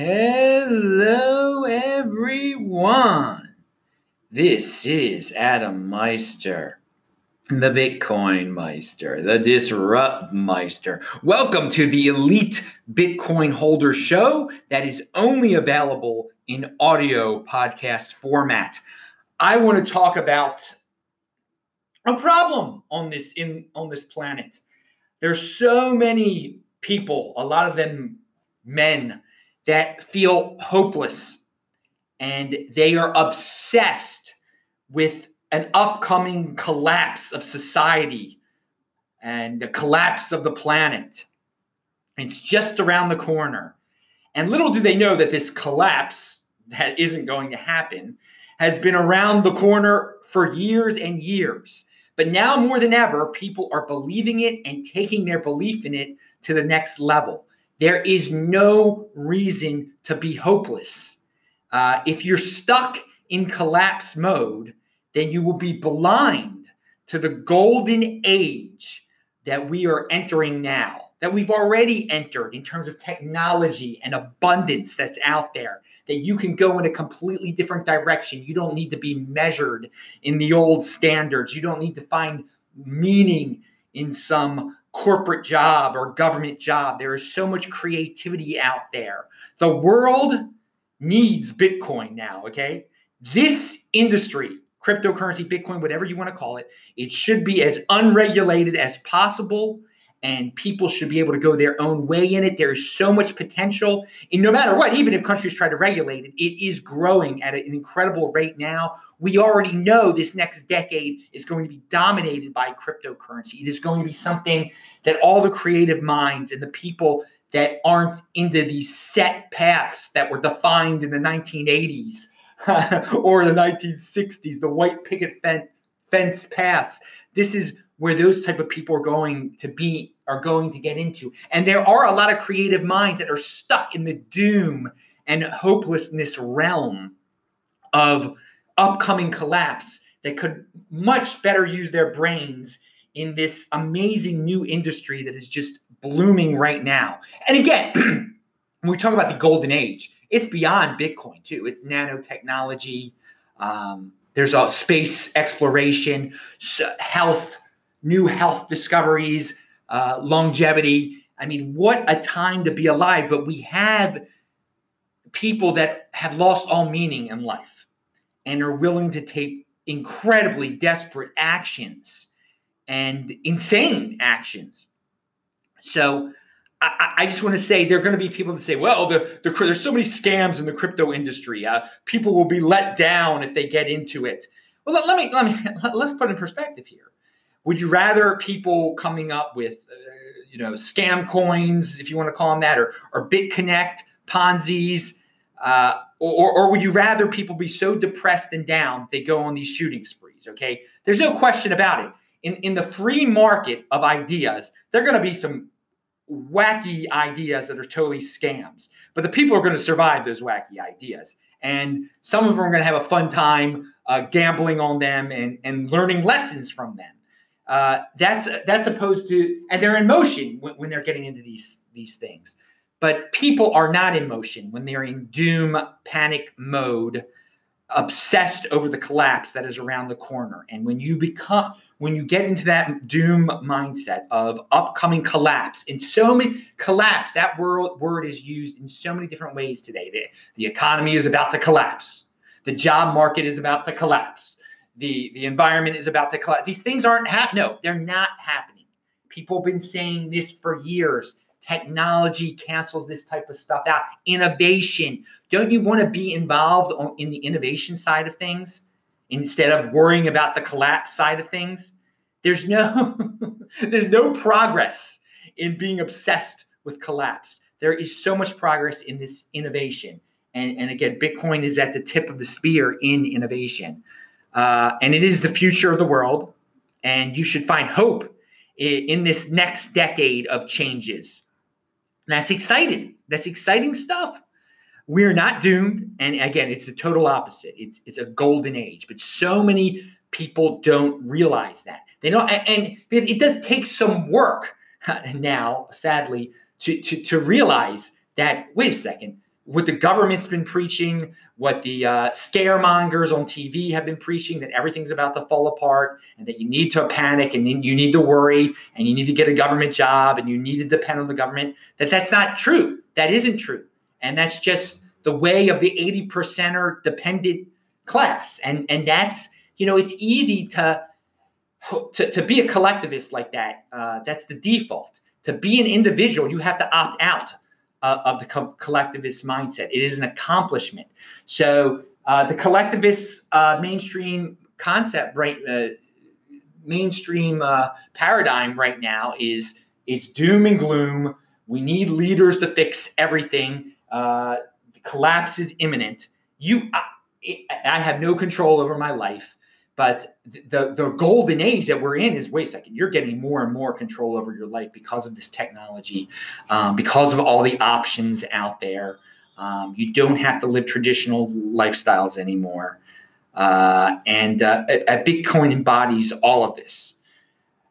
Hello, everyone. This is Adam Meister, the Bitcoin Meister, the Disrupt Meister. Welcome to the Elite Bitcoin Holder Show that is only available in audio podcast format. I want to talk about a problem on this in on this planet. There's so many people, a lot of them men that feel hopeless and they are obsessed with an upcoming collapse of society and the collapse of the planet. It's just around the corner. And little do they know that this collapse that isn't going to happen has been around the corner for years and years. But now more than ever, people are believing it and taking their belief in it to the next level. There is no reason to be hopeless. Uh, if you're stuck in collapse mode, then you will be blind to the golden age that we are entering now, that we've already entered in terms of technology and abundance that's out there, that you can go in a completely different direction. You don't need to be measured in the old standards, you don't need to find meaning in some corporate job or government job. There is so much creativity out there. The world needs Bitcoin now, okay? This industry, cryptocurrency, Bitcoin, whatever you want to call it, it should be as unregulated as possible and people should be able to go their own way in it. There is so much potential. And no matter what, even if countries try to regulate it, it is growing at an incredible rate now. We already know this next decade is going to be dominated by cryptocurrency. It is going to be something that all the creative minds and the people that aren't into these set paths that were defined in the 1980s or the 1960s, the white picket fence paths. This is where those type of people are going to be are going to get into. And there are a lot of creative minds that are stuck in the doom and hopelessness realm of upcoming collapse that could much better use their brains in this amazing new industry that is just blooming right now. And again when we talk about the golden age it's beyond bitcoin too. It's nanotechnology. Um, there's a space exploration health new health discoveries, uh, longevity. I mean, what a time to be alive. But we have people that have lost all meaning in life and are willing to take incredibly desperate actions and insane actions. So I, I just want to say there are going to be people that say, well, the, the, there's so many scams in the crypto industry. Uh, people will be let down if they get into it. Well, let, let me let me let's put in perspective here. Would you rather people coming up with, uh, you know, scam coins, if you want to call them that, or, or BitConnect, Ponzi's, uh, or, or would you rather people be so depressed and down they go on these shooting sprees? Okay, there's no question about it. In in the free market of ideas, there are going to be some wacky ideas that are totally scams, but the people are going to survive those wacky ideas, and some of them are going to have a fun time uh, gambling on them and and learning lessons from them. Uh, that's that's opposed to, and they're in motion when, when they're getting into these these things. But people are not in motion when they're in doom panic mode, obsessed over the collapse that is around the corner. And when you become when you get into that doom mindset of upcoming collapse, in so many collapse, that word, word is used in so many different ways today. The, the economy is about to collapse. The job market is about to collapse the the environment is about to collapse. These things aren't happening. No, they're not happening. People have been saying this for years. Technology cancels this type of stuff out. Innovation. Don't you want to be involved on, in the innovation side of things instead of worrying about the collapse side of things? There's no there's no progress in being obsessed with collapse. There is so much progress in this innovation. And, and again, Bitcoin is at the tip of the spear in innovation. Uh, and it is the future of the world. And you should find hope in, this next decade of changes. And that's exciting. That's exciting stuff. We're not doomed. And again, it's the total opposite. It's it's a golden age. But so many people don't realize that. They don't, and, and because it does take some work now, sadly, to, to, to realize that, wait a second, what the government's been preaching, what the uh, scaremongers on TV have been preaching that everything's about to fall apart and that you need to panic and you need to worry and you need to get a government job and you need to depend on the government, that that's not true. That isn't true. And that's just the way of the 80 percenter dependent class. And, and that's, you know, it's easy to, to, to be a collectivist like that. Uh, that's the default. To be an individual, you have to opt out uh, of the co- collectivist mindset. It is an accomplishment. So uh, the collectivist uh, mainstream concept, right, uh, mainstream uh, paradigm right now is it's doom and gloom. We need leaders to fix everything. Uh, collapse is imminent. You, I, I have no control over my life. But the the golden age that we're in is wait a second, you're getting more and more control over your life because of this technology, um, because of all the options out there. Um, you don't have to live traditional lifestyles anymore, uh, and uh, Bitcoin embodies all of this.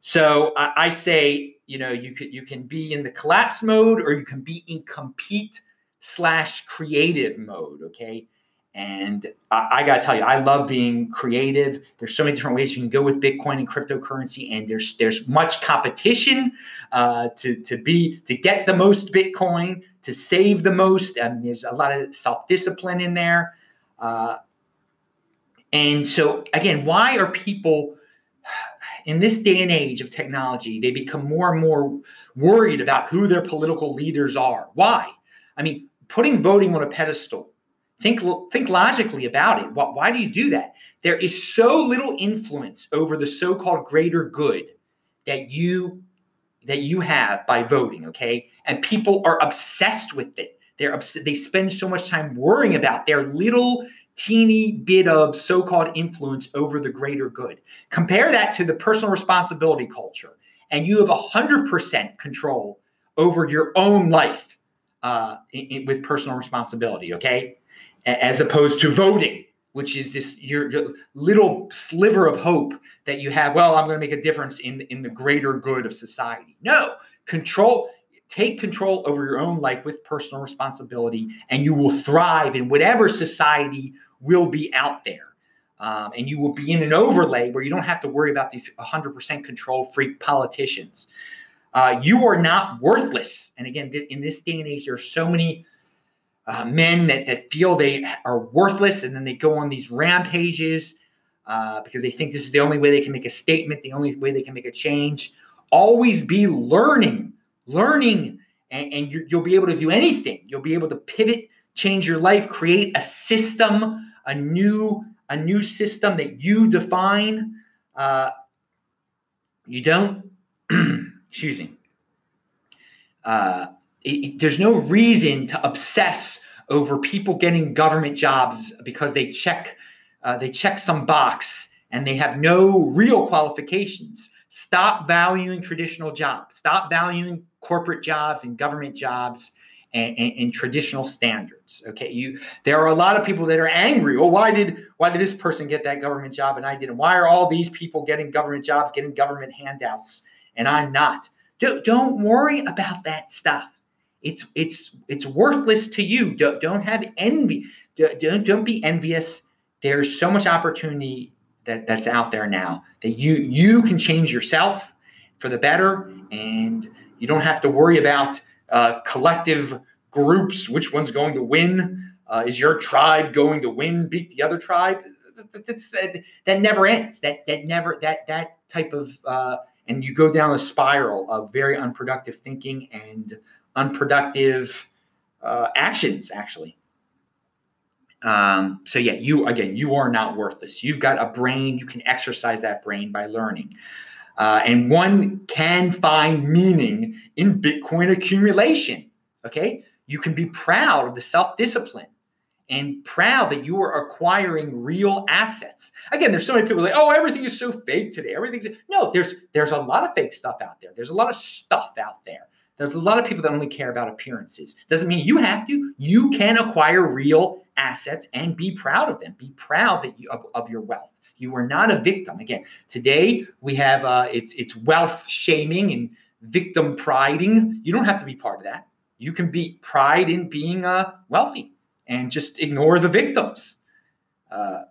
So I, I say, you know, you can you can be in the collapse mode or you can be in compete slash creative mode. Okay, and I, I got to tell you, I love being creative. There's so many different ways you can go with Bitcoin and cryptocurrency, and there's there's much competition uh, to to be to get the most Bitcoin, to save the most. Um, there's a lot of self discipline in there, uh, and so again, why are people in this day and age of technology? They become more and more worried about who their political leaders are. Why? I mean, putting voting on a pedestal Think think logically about it. Why, why do you do that? There is so little influence over the so-called greater good that you that you have by voting, okay? And people are obsessed with it. They're obs- they spend so much time worrying about their little teeny bit of so-called influence over the greater good. Compare that to the personal responsibility culture, and you have hundred percent control over your own life uh, in, in, with personal responsibility. Okay, as opposed to voting, which is this your, your, little sliver of hope that you have. Well, I'm going to make a difference in in the greater good of society. No, control. Take control over your own life with personal responsibility, and you will thrive in whatever society will be out there. Um, and you will be in an overlay where you don't have to worry about these 100% control freak politicians. Uh, you are not worthless. And again, th- in this day and age, there are so many uh, men that, that feel they are worthless and then they go on these rampages uh, because they think this is the only way they can make a statement, the only way they can make a change. Always be learning, learning, and, and you, will be able to do anything. You'll be able to pivot, change your life, create a system, a new a new system that you define. Uh, you don't, excuse me. Uh, it, there's no reason to obsess over people getting government jobs because they check uh, they check some box and they have no real qualifications. Stop valuing traditional jobs. Stop valuing corporate jobs and government jobs and, and, and, traditional standards. Okay, you there are a lot of people that are angry. Well, why did why did this person get that government job and I didn't? Why are all these people getting government jobs, getting government handouts, and I'm not? Don't, don't worry about that stuff. It's it's it's worthless to you. Don't, don't have envy. Don't don't be envious. There's so much opportunity that that's out there now that you you can change yourself for the better, and you don't have to worry about uh, collective groups. Which one's going to win? Uh, is your tribe going to win? Beat the other tribe? That's, that, that never ends. That that never that that type of uh, and you go down a spiral of very unproductive thinking and unproductive uh, actions, actually. Um, so yeah, you again, you are not worthless. You've got a brain. You can exercise that brain by learning, uh, and one can find meaning in Bitcoin accumulation. Okay, you can be proud of the self discipline and proud that you are acquiring real assets. Again, there's so many people like, oh, everything is so fake today. Everything's no. There's there's a lot of fake stuff out there. There's a lot of stuff out there. There's a lot of people that only care about appearances. Doesn't mean you have to. You can acquire real assets and be proud of them. Be proud that you of, of your wealth. You are not a victim. Again, today we have uh, it's it's wealth shaming and victim priding. You don't have to be part of that. you can be pride in being uh, wealthy and just ignore the victims. Uh,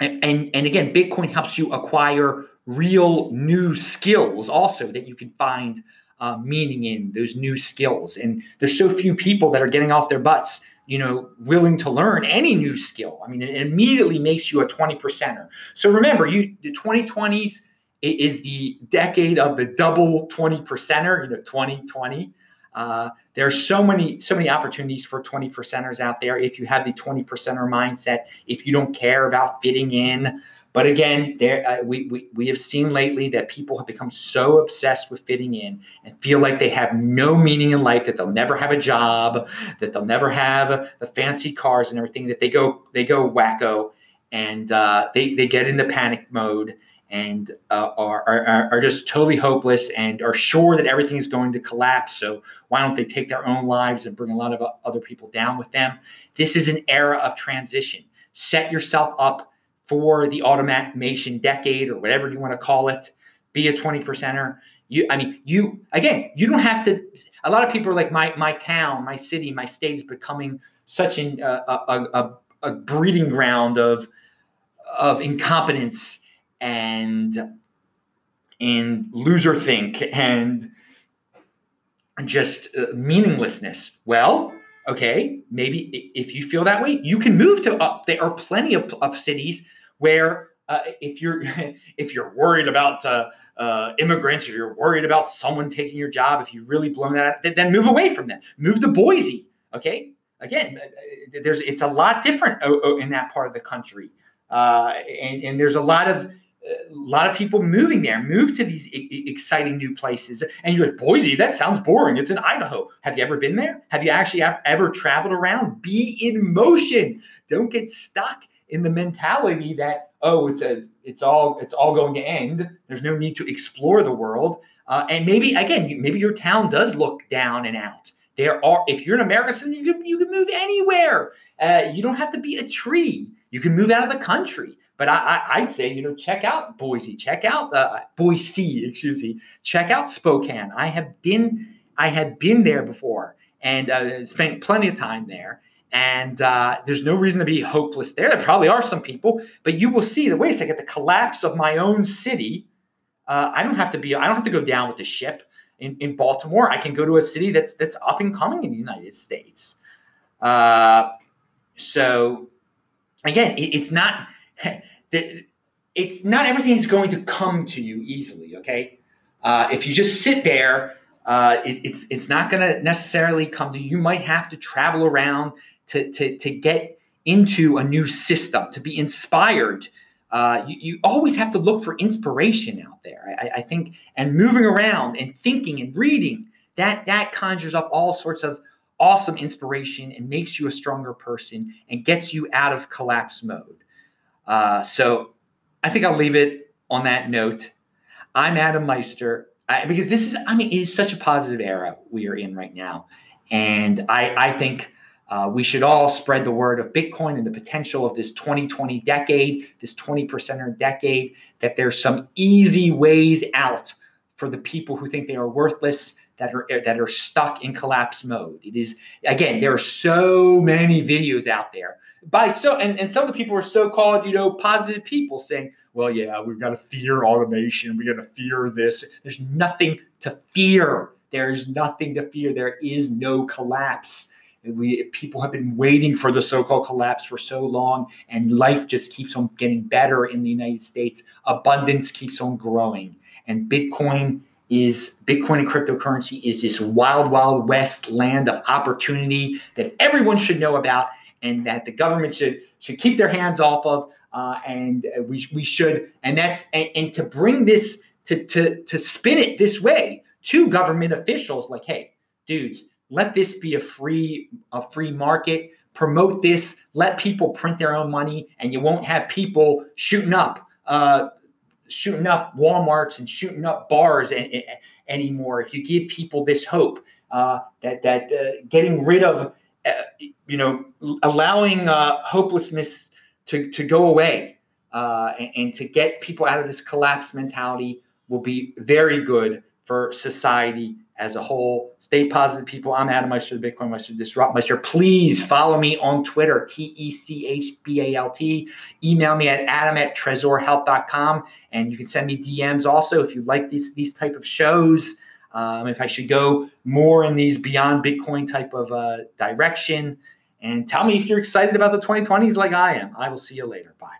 and, and, and again, Bitcoin helps you acquire real new skills also that you can find uh, meaning in those new skills. And there's so few people that are getting off their butts, you know, willing to learn any new skill. I mean, it immediately makes you a 20 percenter. So remember, you the 2020s is the decade of the double 20 percenter, you know, 2020. Uh, there are so many so many opportunities for 20 percenters out there if you have the 20 percenter mindset if you don't care about fitting in. But again there uh, we, we we have seen lately that people have become so obsessed with fitting in and feel like they have no meaning in life that they'll never have a job that they'll never have the fancy cars and everything that they go they go wacko and uh, they they get into panic mode and uh, are, are, are just totally hopeless and are sure that everything is going to collapse. So why don't they take their own lives and bring a lot of other people down with them? This is an era of transition. Set yourself up for the automation decade or whatever you want to call it. Be a 20 percenter. You, I mean, you again, you don't have to. A lot of people are like, my my town, my city, my state is becoming such an, uh, a, a, a breeding ground of of incompetence and and loser think and just uh, meaninglessness. Well, okay, maybe if you feel that way, you can move to up. There are plenty of, of cities where uh, if you're if you're worried about uh, uh, immigrants or you're worried about someone taking your job, if you've really blown that out, then move away from them. Move to Boise. Okay, again, uh, there's it's a lot different in that part of the country, uh, and, and there's a lot of a lot of people moving there, move to these I- exciting new places. And you're like, Boise, that sounds boring. It's in Idaho. Have you ever been there? Have you actually ever traveled around? Be in motion. Don't get stuck in the mentality that oh, it's a, it's all, it's all going to end. There's no need to explore the world. Uh, and maybe again, maybe your town does look down and out. There are, if you're an American you can, you can move anywhere. Uh, you don't have to be a tree. You can move out of the country. But I, would say, you know, check out Boise, check out uh, Boise, excuse me, check out Spokane. I have been, I had been there before and uh, spent plenty of time there. And uh, there's no reason to be hopeless there. There probably are some people, but you will see the wait a second, the collapse of my own city. Uh, I don't have to be, I don't have to go down with the ship in, in Baltimore. I can go to a city that's that's up and coming in the United States. Uh, so again, it, it's not it's not everything is going to come to you easily. Okay, uh, if you just sit there, uh, it, it's it's not going to necessarily come to you. You might have to travel around to to to get into a new system to be inspired. Uh, you, you, always have to look for inspiration out there. I, I, think, and moving around and thinking and reading that that conjures up all sorts of awesome inspiration and makes you a stronger person and gets you out of collapse mode. Uh, so I think I'll leave it on that note. I'm Adam Meister I, because this is, I mean, it is such a positive era we are in right now. And I, I think uh, we should all spread the word of Bitcoin and the potential of this 2020 decade, this 20 percenter decade, that there's some easy ways out for the people who think they are worthless, that are that are stuck in collapse mode. It is again, there are so many videos out there by so and, and some of the people are so-called you know positive people saying well yeah we've got to fear automation we got to fear this. There's nothing to fear. There is nothing to fear. There is no collapse. We people have been waiting for the so-called collapse for so long and life just keeps on getting better in the united states. Abundance keeps on growing. And bitcoin is bitcoin and cryptocurrency is this wild wild west land of opportunity that everyone should know about and that the government should should keep their hands off of, uh, and we we should, and that's and, and to bring this to to to spin it this way to government officials, like, hey, dudes, let this be a free a free market. Promote this. Let people print their own money, and you won't have people shooting up. Uh, shooting up Walmarts and shooting up bars and, and, anymore. If you give people this hope uh, that that uh, getting rid of you know, allowing uh, hopelessness to, to go away uh, and, and, to get people out of this collapse mentality will be very good for society as a whole. Stay positive, people. I'm Adam Meister, the Bitcoin Meister, Disrupt Meister. Please follow me on Twitter, T E C H B A L T. Email me at adam at trezorhealth.com. And you can send me DMs also if you like these, these type of shows. Um, if I should go more in these beyond Bitcoin type of uh, direction. And tell me if you're excited about the 2020s like I am. I will see you later. Bye.